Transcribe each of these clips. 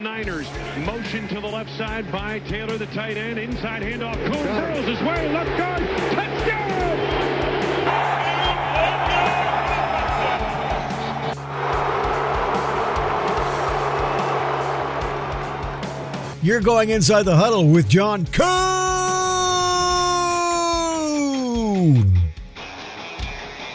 Niners motion to the left side by Taylor, the tight end. Inside handoff. Kuhn throws his way. Left guard. Touchdown! You're going inside the huddle with John Kuhn.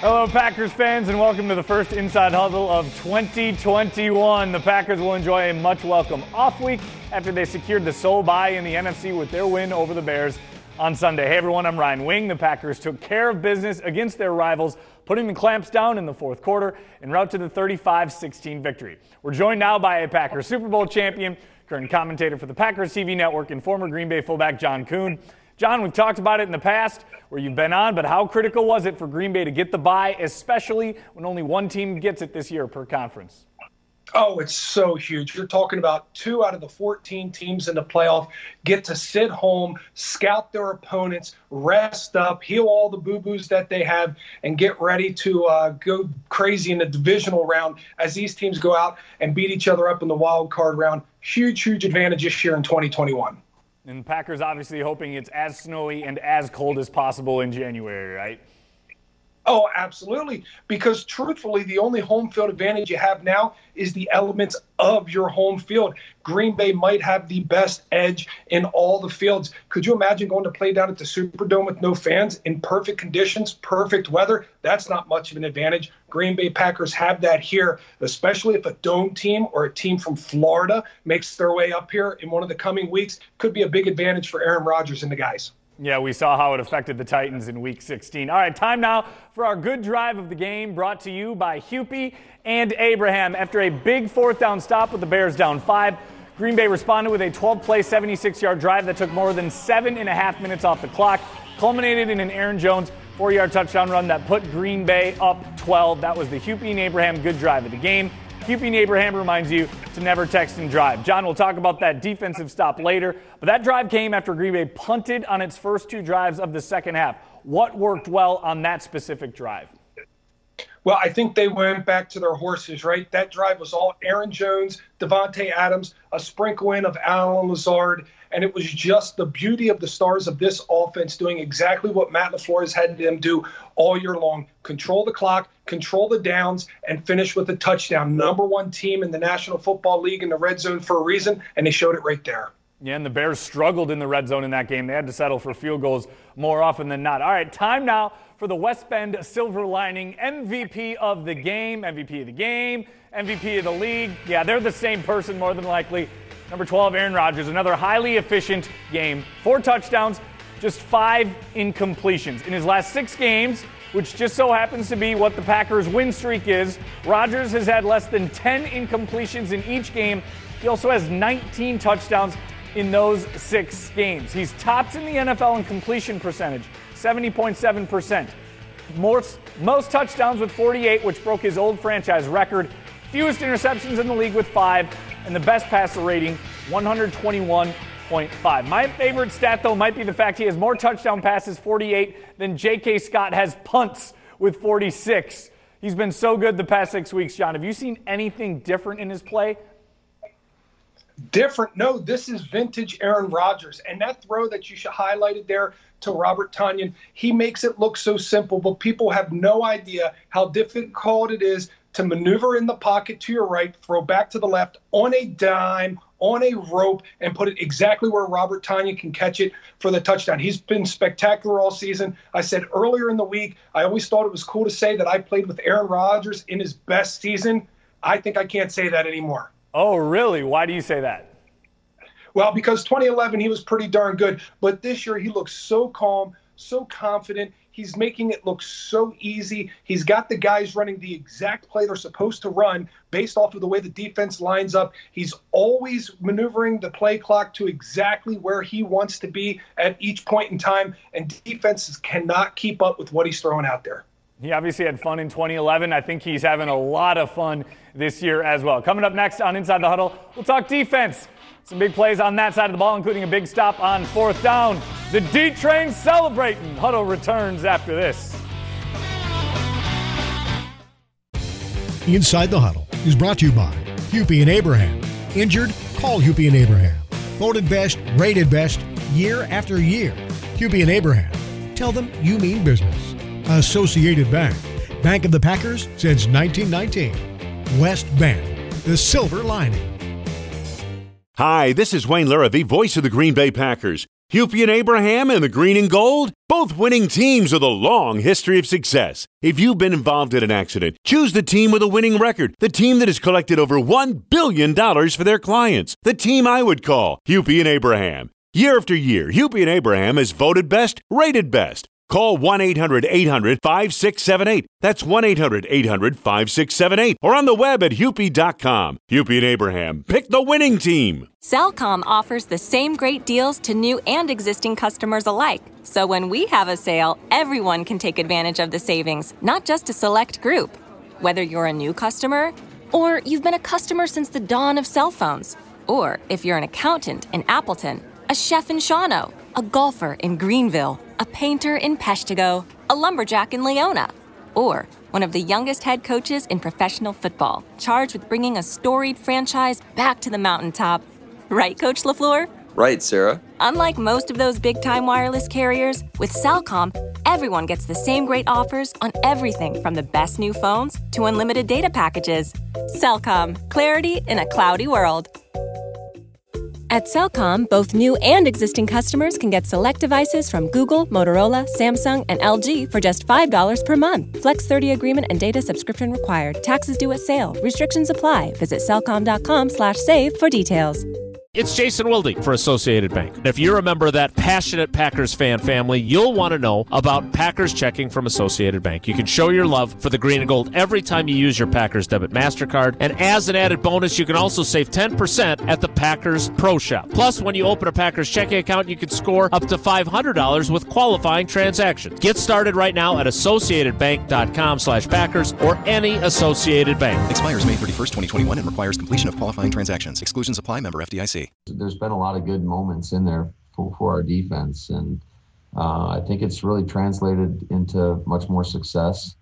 Hello, Packers fans, and welcome to the first Inside Huddle of 2021. The Packers will enjoy a much welcome off week after they secured the sole bye in the NFC with their win over the Bears on Sunday. Hey, everyone, I'm Ryan Wing. The Packers took care of business against their rivals, putting the clamps down in the fourth quarter en route to the 35 16 victory. We're joined now by a Packers Super Bowl champion, current commentator for the Packers TV network, and former Green Bay fullback John Kuhn. John, we've talked about it in the past where you've been on, but how critical was it for Green Bay to get the bye, especially when only one team gets it this year per conference? Oh, it's so huge. You're talking about two out of the 14 teams in the playoff get to sit home, scout their opponents, rest up, heal all the boo boos that they have, and get ready to uh, go crazy in the divisional round as these teams go out and beat each other up in the wild card round. Huge, huge advantage this year in 2021. And Packers obviously hoping it's as snowy and as cold as possible in January, right? Oh, absolutely. Because truthfully, the only home field advantage you have now is the elements of your home field. Green Bay might have the best edge in all the fields. Could you imagine going to play down at the Superdome with no fans in perfect conditions, perfect weather? That's not much of an advantage. Green Bay Packers have that here, especially if a dome team or a team from Florida makes their way up here in one of the coming weeks. Could be a big advantage for Aaron Rodgers and the guys. Yeah, we saw how it affected the Titans in week 16. All right, time now for our good drive of the game brought to you by Hupy and Abraham. After a big fourth down stop with the Bears down five, Green Bay responded with a 12 play, 76 yard drive that took more than seven and a half minutes off the clock, culminated in an Aaron Jones four yard touchdown run that put Green Bay up 12. That was the Hupy and Abraham good drive of the game. And Abraham reminds you to never text and drive. John will talk about that defensive stop later, but that drive came after Green Bay punted on its first two drives of the second half. What worked well on that specific drive? Well, I think they went back to their horses, right? That drive was all Aaron Jones, Davante Adams, a sprinkle in of Allen Lazard, and it was just the beauty of the stars of this offense doing exactly what Matt LaFleur has had them do all year long control the clock, control the downs, and finish with a touchdown. Number one team in the National Football League in the red zone for a reason, and they showed it right there. Yeah, and the Bears struggled in the red zone in that game. They had to settle for field goals more often than not. All right, time now for the West Bend Silver Lining MVP of the game, MVP of the game, MVP of the league. Yeah, they're the same person more than likely. Number 12, Aaron Rodgers, another highly efficient game. Four touchdowns, just five incompletions. In his last six games, which just so happens to be what the Packers' win streak is, Rodgers has had less than 10 incompletions in each game. He also has 19 touchdowns in those six games. He's tops in the NFL in completion percentage, 70.7%. Most, most touchdowns with 48, which broke his old franchise record. Fewest interceptions in the league with five, and the best passer rating, 121.5. My favorite stat, though, might be the fact he has more touchdown passes, 48, than J.K. Scott has punts with 46. He's been so good the past six weeks, John. Have you seen anything different in his play different. No, this is vintage Aaron Rodgers. And that throw that you highlighted there to Robert Tonyan, he makes it look so simple, but people have no idea how difficult it is to maneuver in the pocket to your right, throw back to the left on a dime, on a rope, and put it exactly where Robert Tonyan can catch it for the touchdown. He's been spectacular all season. I said earlier in the week, I always thought it was cool to say that I played with Aaron Rodgers in his best season. I think I can't say that anymore. Oh, really? Why do you say that? Well, because 2011 he was pretty darn good, but this year he looks so calm, so confident. He's making it look so easy. He's got the guys running the exact play they're supposed to run based off of the way the defense lines up. He's always maneuvering the play clock to exactly where he wants to be at each point in time, and defenses cannot keep up with what he's throwing out there. He obviously had fun in 2011. I think he's having a lot of fun this year as well. Coming up next on Inside the Huddle, we'll talk defense. Some big plays on that side of the ball, including a big stop on fourth down. The D train celebrating. Huddle returns after this. Inside the Huddle is brought to you by Hupy and Abraham. Injured? Call Hupy and Abraham. Voted best, rated best, year after year. Hupy and Abraham. Tell them you mean business. Associated Bank. Bank of the Packers since 1919. West Bend. The silver lining. Hi, this is Wayne Larrivee, voice of the Green Bay Packers. Hupy and Abraham and the Green and Gold, both winning teams with a long history of success. If you've been involved in an accident, choose the team with a winning record, the team that has collected over $1 billion for their clients, the team I would call Hupy and Abraham. Year after year, Hupy and Abraham has voted best, rated best. Call 1 800 800 5678. That's 1 800 800 5678. Or on the web at hupy.com. Hupy and Abraham, pick the winning team. Cellcom offers the same great deals to new and existing customers alike. So when we have a sale, everyone can take advantage of the savings, not just a select group. Whether you're a new customer or you've been a customer since the dawn of cell phones, or if you're an accountant in Appleton, a chef in Shawano, a golfer in Greenville, a painter in Peshtigo, a lumberjack in Leona, or one of the youngest head coaches in professional football, charged with bringing a storied franchise back to the mountaintop. Right, Coach LaFleur? Right, Sarah. Unlike most of those big time wireless carriers, with Cellcom, everyone gets the same great offers on everything from the best new phones to unlimited data packages. Cellcom, clarity in a cloudy world. At Cellcom, both new and existing customers can get select devices from Google, Motorola, Samsung, and LG for just $5 per month. Flex 30 agreement and data subscription required. Taxes due at sale. Restrictions apply. Visit cellcom.com slash save for details. It's Jason Wilde for Associated Bank. If you're a member of that passionate Packers fan family, you'll want to know about Packers checking from Associated Bank. You can show your love for the green and gold every time you use your Packers debit MasterCard. And as an added bonus, you can also save 10% at the Packers Pro Shop. Plus, when you open a Packers checking account, you can score up to $500 with qualifying transactions. Get started right now at associatedbank.com slash Packers or any Associated Bank. Expires May 31st, 2021 and requires completion of qualifying transactions. Exclusions apply. Member FDIC. There's been a lot of good moments in there for, for our defense, and uh, I think it's really translated into much more success.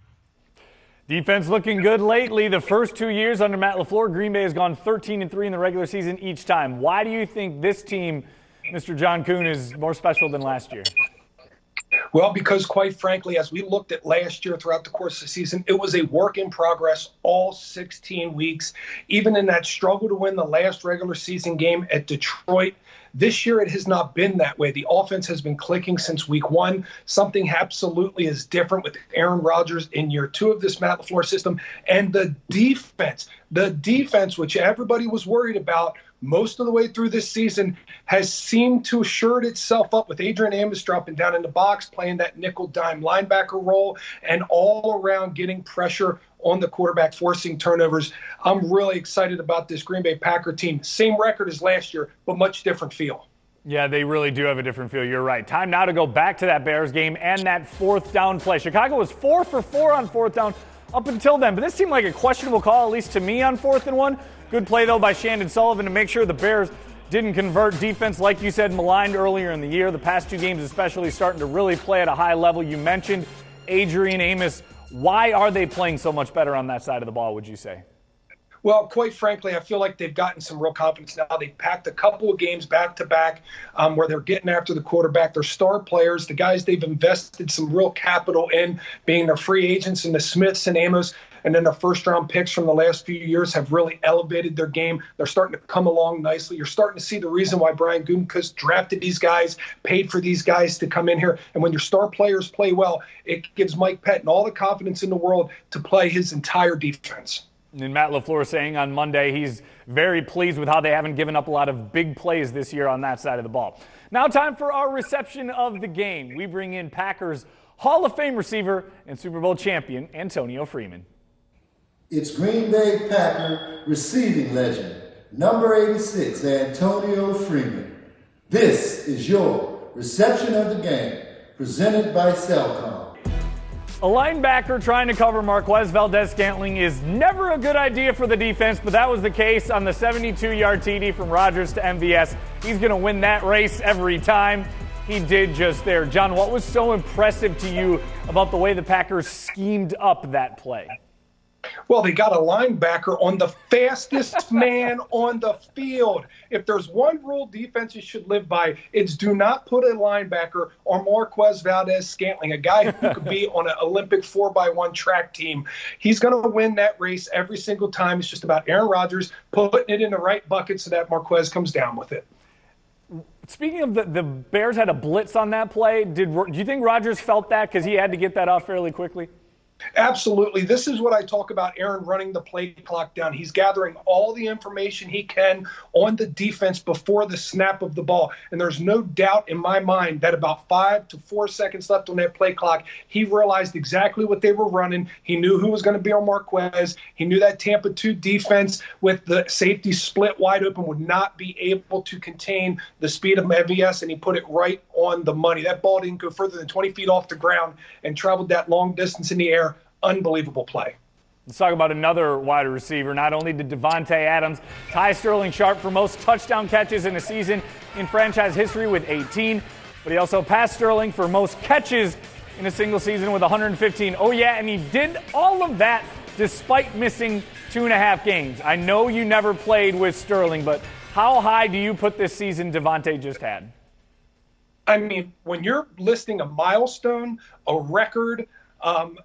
Defense looking good lately. The first two years under Matt LaFleur, Green Bay has gone 13 and 3 in the regular season each time. Why do you think this team, Mr. John Kuhn, is more special than last year? Well, because quite frankly, as we looked at last year throughout the course of the season, it was a work in progress all 16 weeks. Even in that struggle to win the last regular season game at Detroit, this year, it has not been that way. The offense has been clicking since week one. Something absolutely is different with Aaron Rodgers in year two of this Matt LaFleur system. And the defense, the defense, which everybody was worried about most of the way through this season, has seemed to assured itself up with Adrian Amos dropping down in the box, playing that nickel dime linebacker role, and all around getting pressure on the quarterback, forcing turnovers. I'm really excited about this Green Bay Packer team. Same record as last year, but much different feel. Yeah, they really do have a different feel. You're right. Time now to go back to that Bears game and that fourth down play. Chicago was four for four on fourth down up until then, but this seemed like a questionable call, at least to me, on fourth and one. Good play, though, by Chandon Sullivan to make sure the Bears didn't convert. Defense, like you said, maligned earlier in the year. The past two games, especially, starting to really play at a high level. You mentioned Adrian Amos why are they playing so much better on that side of the ball, would you say? Well, quite frankly, I feel like they've gotten some real confidence now. They've packed a couple of games back to back where they're getting after the quarterback. They're star players, the guys they've invested some real capital in, being their free agents and the Smiths and Amos and then the first round picks from the last few years have really elevated their game. They're starting to come along nicely. You're starting to see the reason why Brian Gutekunst drafted these guys, paid for these guys to come in here. And when your star players play well, it gives Mike Pettine all the confidence in the world to play his entire defense. And Matt LaFleur saying on Monday he's very pleased with how they haven't given up a lot of big plays this year on that side of the ball. Now, time for our reception of the game. We bring in Packers Hall of Fame receiver and Super Bowl champion Antonio Freeman. It's Green Bay Packer receiving legend, number 86, Antonio Freeman. This is your reception of the game, presented by Cellcom. A linebacker trying to cover Marquez Valdes Scantling is never a good idea for the defense, but that was the case on the 72 yard TD from Rodgers to MVS. He's going to win that race every time. He did just there. John, what was so impressive to you about the way the Packers schemed up that play? Well, they got a linebacker on the fastest man on the field. If there's one rule defenses should live by, it's do not put a linebacker or Marquez Valdes Scantling, a guy who could be on an Olympic 4x1 track team. He's going to win that race every single time. It's just about Aaron Rodgers putting it in the right bucket so that Marquez comes down with it. Speaking of the, the Bears had a blitz on that play. Did do you think Rodgers felt that because he had to get that off fairly quickly? Absolutely. This is what I talk about Aaron running the play clock down. He's gathering all the information he can on the defense before the snap of the ball. And there's no doubt in my mind that about five to four seconds left on that play clock, he realized exactly what they were running. He knew who was going to be on Marquez. He knew that Tampa 2 defense with the safety split wide open would not be able to contain the speed of MVS, and he put it right on the money. That ball didn't go further than 20 feet off the ground and traveled that long distance in the air unbelievable play. Let's talk about another wide receiver. Not only did Davante Adams tie Sterling Sharpe for most touchdown catches in a season in franchise history with 18, but he also passed Sterling for most catches in a single season with 115. Oh, yeah, and he did all of that despite missing two and a half games. I know you never played with Sterling, but how high do you put this season Davante just had? I mean, when you're listing a milestone, a record, um,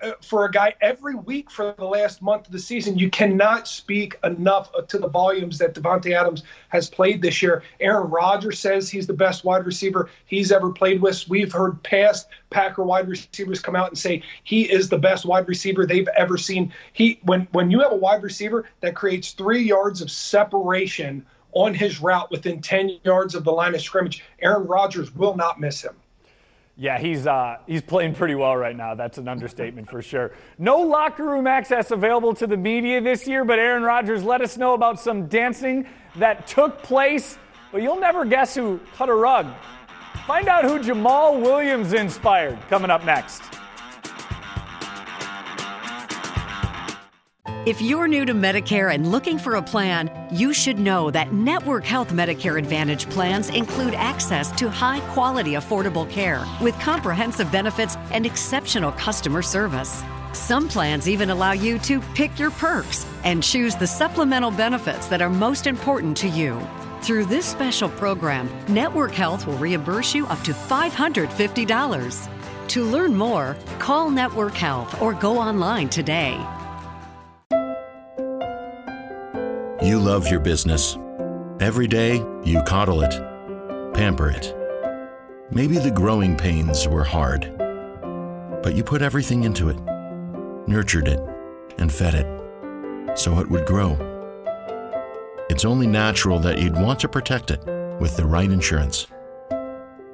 uh, for a guy every week for the last month of the season. You cannot speak enough to the volumes that Davante Adams has played this year. Aaron Rodgers says he's the best wide receiver he's ever played with. We've heard past Packer wide receivers come out and say he is the best wide receiver they've ever seen. He when when you have a wide receiver that creates three yards of separation on his route within 10 yards of the line of scrimmage, Aaron Rodgers will not miss him. Yeah, he's uh, he's playing pretty well right now. That's an understatement for sure. No locker room access available to the media this year, but Aaron Rodgers let us know about some dancing that took place. But you'll never guess who cut a rug. Find out who Jamaal Williams inspired coming up next. If you're new to Medicare and looking for a plan, you should know that Network Health Medicare Advantage plans include access to high quality, affordable care with comprehensive benefits and exceptional customer service. Some plans even allow you to pick your perks and choose the supplemental benefits that are most important to you. Through this special program, Network Health will reimburse you up to $550. To learn more, call Network Health or go online today. You love your business. Every day, you coddle it, pamper it. Maybe the growing pains were hard, but you put everything into it, nurtured it, and fed it so it would grow. It's only natural that you'd want to protect it with the right insurance.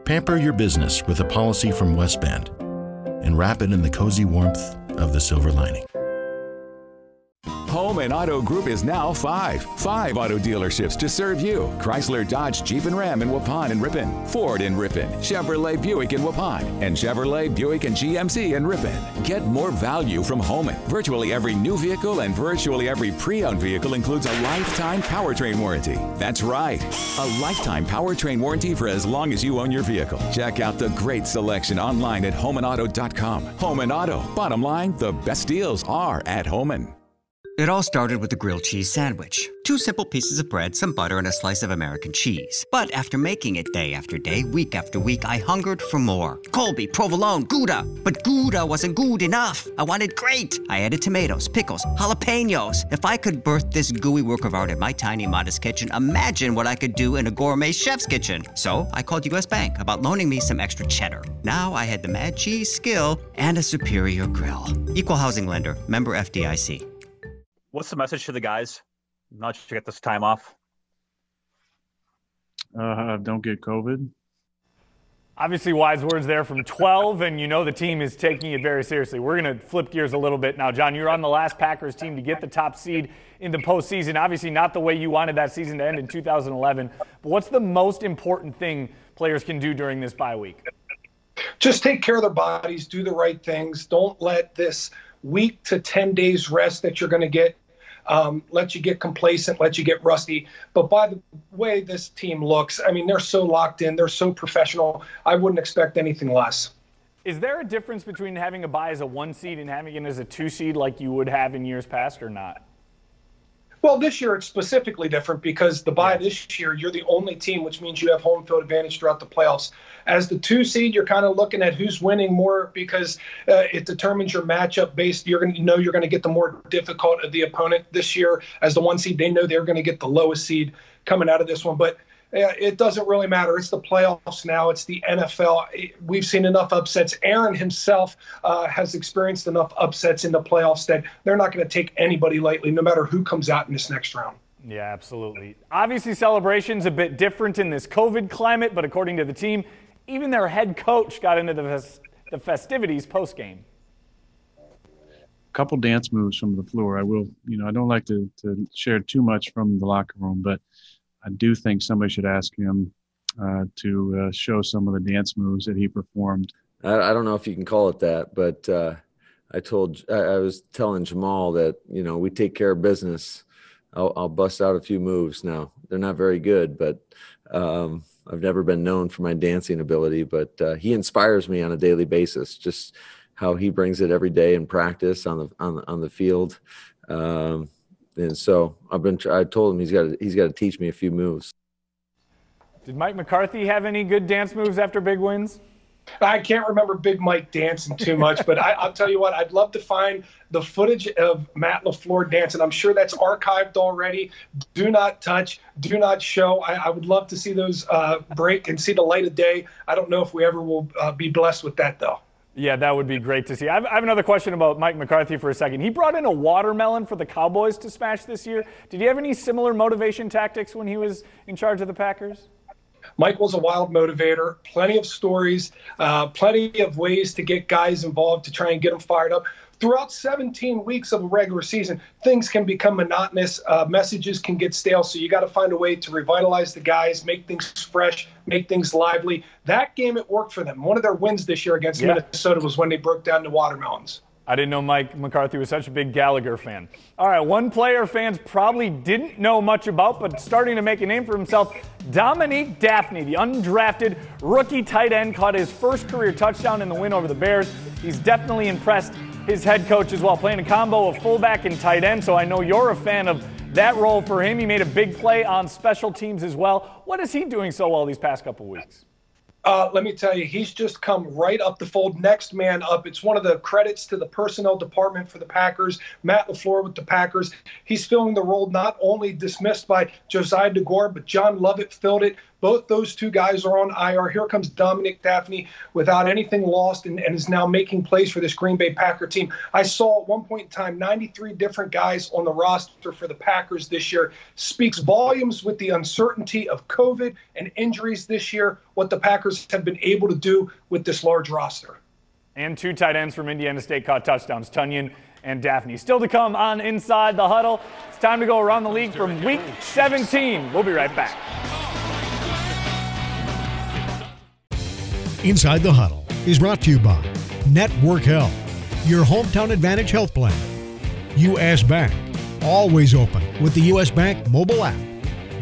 Pamper your business with a policy from West Bend and wrap it in the cozy warmth of the silver lining. And Auto Group is now five. Five auto dealerships to serve you. Chrysler, Dodge, Jeep, and Ram in Waupun and Ripon. Ford in Ripon. Chevrolet Buick in Waupun. And Chevrolet, Buick, and GMC in Ripon. Get more value from Homan. Virtually every new vehicle and virtually every pre-owned vehicle includes a lifetime powertrain warranty. That's right. A lifetime powertrain warranty for as long as you own your vehicle. Check out the great selection online at homanauto.com. Home and Auto. Bottom line, the best deals are at Homan. It all started with a grilled cheese sandwich. Two simple pieces of bread, some butter, and a slice of American cheese. But after making it day after day, week after week, I hungered for more. Colby, provolone, Gouda. But Gouda wasn't good enough. I wanted great. I added tomatoes, pickles, jalapenos. If I could birth this gooey work of art in my tiny, modest kitchen, imagine what I could do in a gourmet chef's kitchen. So I called US Bank about loaning me some extra cheddar. Now I had the mad cheese skill and a superior grill. Equal housing lender, member FDIC. What's the message to the guys? Not to get this time off. Uh, don't get COVID. Obviously, wise words there from 12, and you know the team is taking it very seriously. We're going to flip gears a little bit now. John, you're on the last Packers team to get the top seed in the postseason. Obviously, not the way you wanted that season to end in 2011. But what's the most important thing players can do during this bye week? Just take care of their bodies, do the right things. Don't let this week to 10 days rest that you're going to get um, let you get complacent, let you get rusty. But by the way this team looks, I mean, they're so locked in, they're so professional. I wouldn't expect anything less. Is there a difference between having a bye as a one seed and having it as a two seed like you would have in years past or not? Well, this year it's specifically different because the bye this year, you're the only team, which means you have home field advantage throughout the playoffs. As the two seed, you're kind of looking at who's winning more because uh, it determines your matchup based. You're going to know you're going to get the more difficult of the opponent this year. As the one seed, they know they're going to get the lowest seed coming out of this one. But it doesn't really matter. It's the playoffs now. It's the NFL. We've seen enough upsets. Aaron himself uh, has experienced enough upsets in the playoffs that they're not going to take anybody lightly, no matter who comes out in this next round. Yeah, absolutely. Obviously, celebration's a bit different in this COVID climate, but according to the team, even their head coach got into the, fes- the festivities post game. A couple dance moves from the floor. I will, you know, I don't like to, to share too much from the locker room, but I do think somebody should ask him uh, to uh, show some of the dance moves that he performed. I, I don't know if you can call it that, but uh, I told I, I, was telling Jamaal that you know we take care of business. I'll, I'll bust out a few moves now. They're not very good, but um, I've never been known for my dancing ability. But uh, he inspires me on a daily basis. Just how he brings it every day in practice on the on the, on the field. Um, and so I've been. I told him he's got to, he's got to teach me a few moves. Did Mike McCarthy have any good dance moves after big wins? I can't remember Big Mike dancing too much, but I, will tell you what, I'd love to find the footage of Matt LaFleur dancing. I'm sure that's archived already. Do not touch, do not show. I, I would love to see those uh, break and see the light of day. I don't know if we ever will uh, be blessed with that, though. Yeah, that would be great to see. I have, another question about Mike McCarthy for a second. He brought in a watermelon for the Cowboys to smash this year. Did he have any similar motivation tactics when he was in charge of the Packers? Mike was a wild motivator, plenty of stories, uh, plenty of ways to get guys involved to try and get them fired up throughout 17 weeks of a regular season, things can become monotonous. Uh, messages can get stale. So you got to find a way to revitalize the guys, make things fresh, make things lively. That game, it worked for them. One of their wins this year against yeah. Minnesota was when they broke down the watermelons. I didn't know Mike McCarthy was such a big Gallagher fan. All right, one player fans probably didn't know much about, but starting to make a name for himself. Dominique Dafney, the undrafted rookie tight end, caught his first career touchdown in the win over the Bears. He's definitely impressed his head coach as well, playing a combo of fullback and tight end. So I know you're a fan of that role for him. He made a big play on special teams as well. What is he doing so well these past couple weeks? Uh, let me tell you, he's just come right up the fold. Next man up. It's one of the credits to the personnel department for the Packers. Matt LaFleur with the Packers. He's filling the role not only dismissed by Josiah Deguara, but John Lovett filled it. Both those two guys are on IR. Here comes Dominique Dafney without anything lost and, and, is now making plays for this Green Bay Packer team. I saw at one point in time 93 different guys on the roster for the Packers this year. Speaks volumes with the uncertainty of COVID and injuries this year, what the Packers have been able to do with this large roster. And two tight ends from Indiana State caught touchdowns. Tonyan and Dafney. Still to come on Inside the Huddle. It's time to go around the league from week 17. We'll be right back. Inside the Huddle is brought to you by Network Health, your hometown advantage health plan. U.S. Bank, always open with the U.S. Bank mobile app.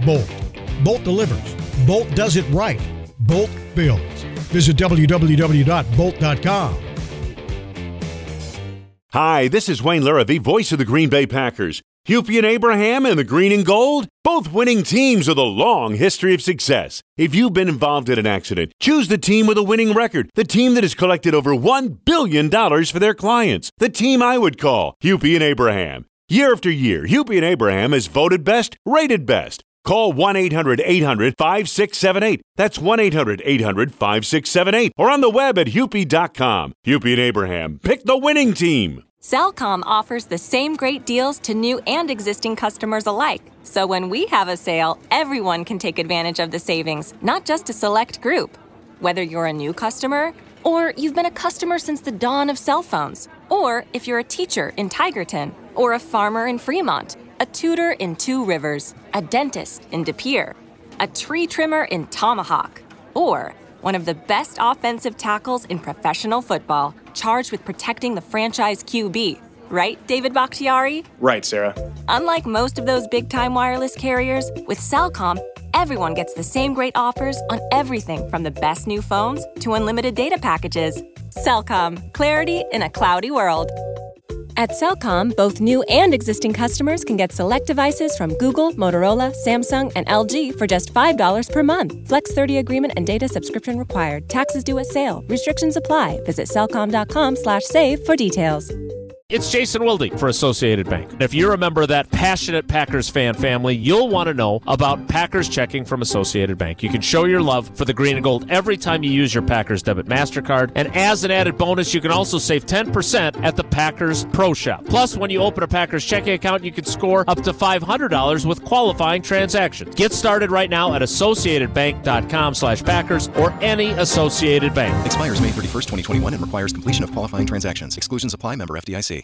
Boldt, Boldt delivers. Boldt does it right. Boldt builds. Visit www.boldt.com. Hi, this is Wayne Larrivee, voice of the Green Bay Packers. Hupy and Abraham and the Green and Gold, both winning teams with a long history of success. If you've been involved in an accident, choose the team with a winning record, the team that has collected over $1 billion for their clients, the team I would call Hupy and Abraham. Year after year, Hupy and Abraham has voted best, rated best. Call 1 800 800 5678. That's 1 800 800 5678 or on the web at hupy.com. Hupy and Abraham, pick the winning team. Cellcom offers the same great deals to new and existing customers alike. So when we have a sale, everyone can take advantage of the savings, not just a select group. Whether you're a new customer, or you've been a customer since the dawn of cell phones, or if you're a teacher in Tigerton, or a farmer in Fremont, a tutor in Two Rivers, a dentist in De Pere, a tree trimmer in Tomahawk, or one of the best offensive tackles in professional football, charged with protecting the franchise QB. Right, David Bakhtiari? Right, Sarah. Unlike most of those big time wireless carriers, with Cellcom, everyone gets the same great offers on everything from the best new phones to unlimited data packages. Cellcom, clarity in a cloudy world. At Cellcom, both new and existing customers can get select devices from Google, Motorola, Samsung, and LG for just $5 per month. Flex 30 agreement and data subscription required. Taxes due at sale. Restrictions apply. Visit cellcom.com slash save for details. It's Jason Wilde for Associated Bank. If you're a member of that passionate Packers fan family, you'll want to know about Packers checking from Associated Bank. You can show your love for the green and gold every time you use your Packers debit MasterCard. And as an added bonus, you can also save 10% at the Packers Pro Shop. Plus, when you open a Packers checking account, you can score up to $500 with qualifying transactions. Get started right now at associatedbank.com slash Packers or any Associated Bank. Expires May 31st, 2021 and requires completion of qualifying transactions. Exclusions apply. Member FDIC.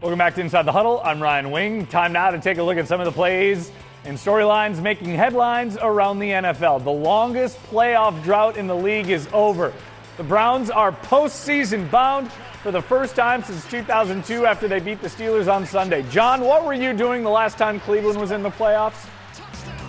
Welcome back to Inside the Huddle. I'm Ryan Wing. Time now to take a look at some of the plays and storylines making headlines around the NFL. The longest playoff drought in the league is over. The Browns are postseason bound for the first time since 2002 after they beat the Steelers on Sunday. John, what were you doing the last time Cleveland was in the playoffs?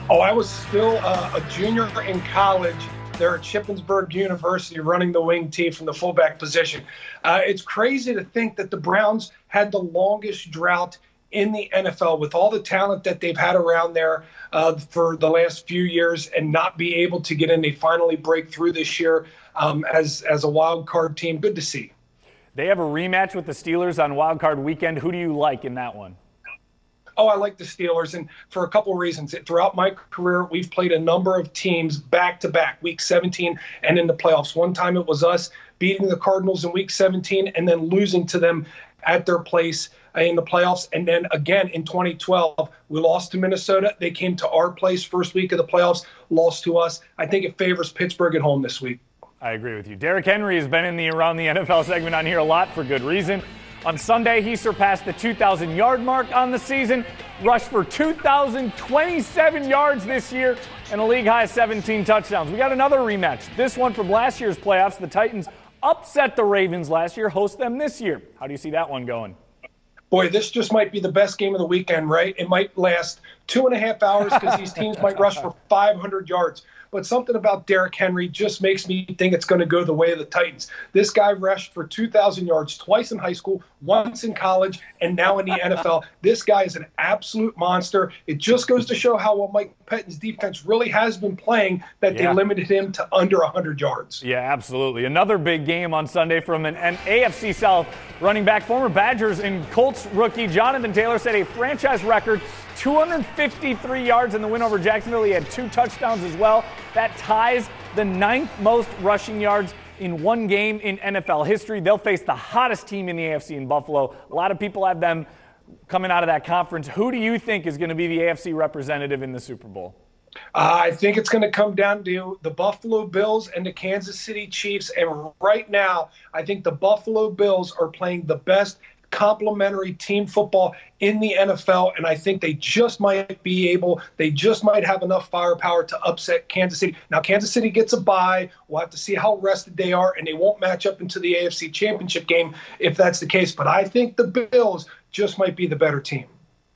Oh, I was still uh, a junior in college there at Shippensburg University running the wing tee from the fullback position. Uh, it's crazy to think that the Browns had the longest drought in the NFL with all the talent that they've had around there uh, for the last few years and not be able to get in. They finally break through this year um, as, as a wild card team. Good to see. They have a rematch with the Steelers on wild card weekend. Who do you like in that one? Oh, I like the Steelers, and for a couple reasons. Throughout my career, we've played a number of teams back to back, Week 17 and in the playoffs. One time it was us beating the Cardinals in Week 17 and then losing to them at their place in the playoffs. And then again in 2012, we lost to Minnesota. They came to our place first week of the playoffs, lost to us. I think it favors Pittsburgh at home this week. I agree with you. Derrick Henry has been in the Around the NFL segment on here a lot for good reason. On Sunday, he surpassed the 2,000 yard mark on the season, rushed for 2,027 yards this year, and a league high 17 touchdowns. We got another rematch. This one from last year's playoffs. The Titans upset the Ravens last year, host them this year. How do you see that one going? Boy, this just might be the best game of the weekend, right? It might last two and a half hours because these teams might rush for 500 yards but something about Derrick Henry just makes me think it's going to go the way of the Titans. This guy rushed for 2,000 yards twice in high school, once in college, and now in the NFL. This guy is an absolute monster. It just goes to show how well Mike Pettine's defense really has been playing that yeah. they limited him to under 100 yards. Yeah, absolutely. Another big game on Sunday from an, an AFC South running back, former Badgers and Colts rookie Jonathan Taylor set a franchise record 253 yards in the win over Jacksonville. He had two touchdowns as well. That ties the ninth most rushing yards in one game in NFL history. They'll face the hottest team in the AFC in Buffalo. A lot of people have them coming out of that conference. Who do you think is going to be the AFC representative in the Super Bowl? Uh, I think it's going to come down to the Buffalo Bills and the Kansas City Chiefs. And right now, I think the Buffalo Bills are playing the best complementary team football in the NFL, and I think they just might be able, they just might have enough firepower to upset Kansas City. Now, Kansas City gets a bye. We'll have to see how rested they are, and they won't match up into the AFC Championship game if that's the case. But I think the Bills just might be the better team.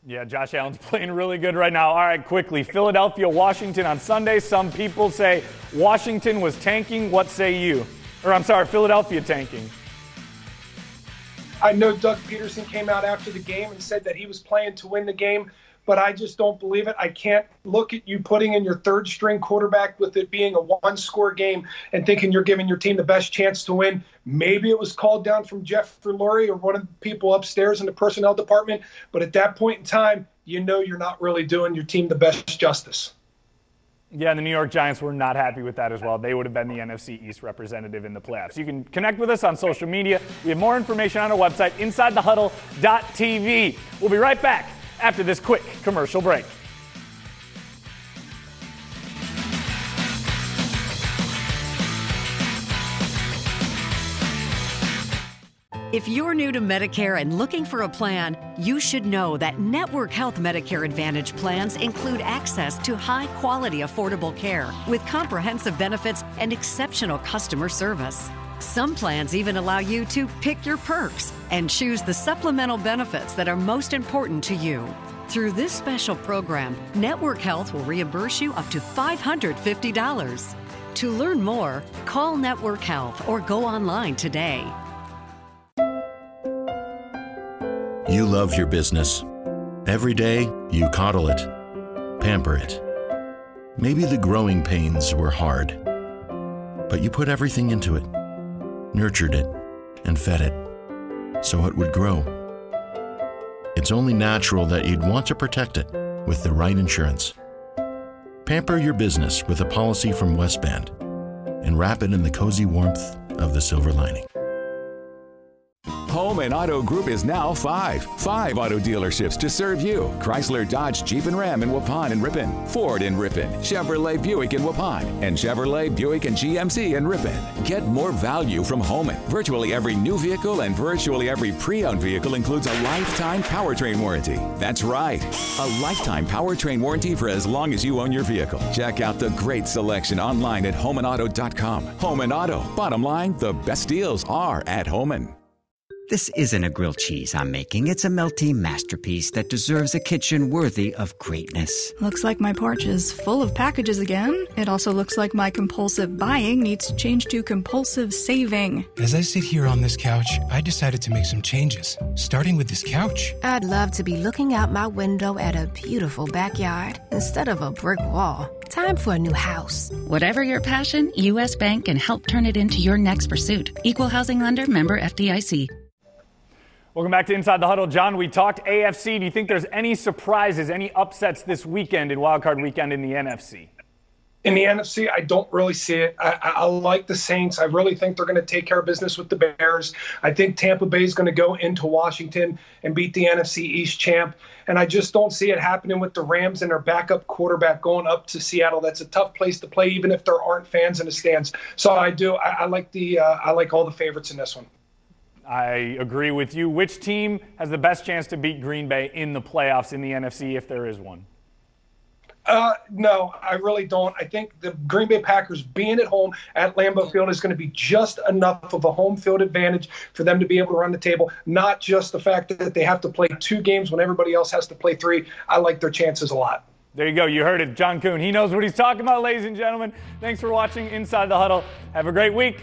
Yeah, Josh Allen's playing really good right now. All right, quickly. Philadelphia, Washington on Sunday. Some people say Washington was tanking. What say you? Or I'm sorry, Philadelphia tanking. I know Doug Pederson came out after the game and said that he was playing to win the game, but I just don't believe it. I can't look at you putting in your third string quarterback with it being a one score game and thinking you're giving your team the best chance to win. Maybe it was called down from Jeff Lurie or one of the people upstairs in the personnel department, but at that point in time, you know you're not really doing your team the best justice. Yeah, and the New York Giants were not happy with that as well. They would have been the NFC East representative in the playoffs. You can connect with us on social media. We have more information on our website, insidethehuddle.tv. We'll be right back after this quick commercial break. If you're new to Medicare and looking for a plan, you should know that Network Health Medicare Advantage plans include access to high quality, affordable care with comprehensive benefits and exceptional customer service. Some plans even allow you to pick your perks and choose the supplemental benefits that are most important to you. Through this special program, Network Health will reimburse you up to $550. To learn more, call Network Health or go online today. You love your business. Every day, you coddle it, pamper it. Maybe the growing pains were hard, but you put everything into it, nurtured it, and fed it so it would grow. It's only natural that you'd want to protect it with the right insurance. Pamper your business with a policy from West Bend and wrap it in the cozy warmth of the silver lining. Homan Auto Group is now five. Five auto dealerships to serve you. Chrysler, Dodge, Jeep, and Ram in Waupun and Ripon. Ford in Ripon. Chevrolet, Buick in Waupun. And Chevrolet, Buick, and GMC in Ripon. Get more value from Homan. Virtually every new vehicle and virtually every pre-owned vehicle includes a lifetime powertrain warranty. That's right. A lifetime powertrain warranty for as long as you own your vehicle. Check out the great selection online at homanauto.com. Home and Auto. Bottom line, the best deals are at Homan. This isn't a grilled cheese I'm making. It's a melty masterpiece that deserves a kitchen worthy of greatness. Looks like my porch is full of packages again. It also looks like my compulsive buying needs to change to compulsive saving. As I sit here on this couch, I decided to make some changes, starting with this couch. I'd love to be looking out my window at a beautiful backyard instead of a brick wall. Time for a new house. Whatever your passion, U.S. Bank can help turn it into your next pursuit. Equal housing lender member FDIC. Welcome back to Inside the Huddle. John, we talked AFC. Do you think there's any surprises, any upsets this weekend in Wildcard Weekend in the NFC? In the NFC, I don't really see it. I, I, like the Saints. I really think they're going to take care of business with the Bears. I think Tampa Bay is going to go into Washington and beat the NFC East champ. And I just don't see it happening with the Rams and their backup quarterback going up to Seattle. That's a tough place to play, even if there aren't fans in the stands. So I do. I, I like the. Uh, I like all the favorites in this one. I agree with you. Which team has the best chance to beat Green Bay in the playoffs in the NFC if there is one? Uh, no, I really don't. I think the Green Bay Packers being at home at Lambeau Field is going to be just enough of a home field advantage for them to be able to run the table, not just the fact that they have to play two games when everybody else has to play three. I like their chances a lot. There you go. You heard it. John Kuhn. He knows what he's talking about, ladies and gentlemen. Thanks for watching Inside the Huddle. Have a great week.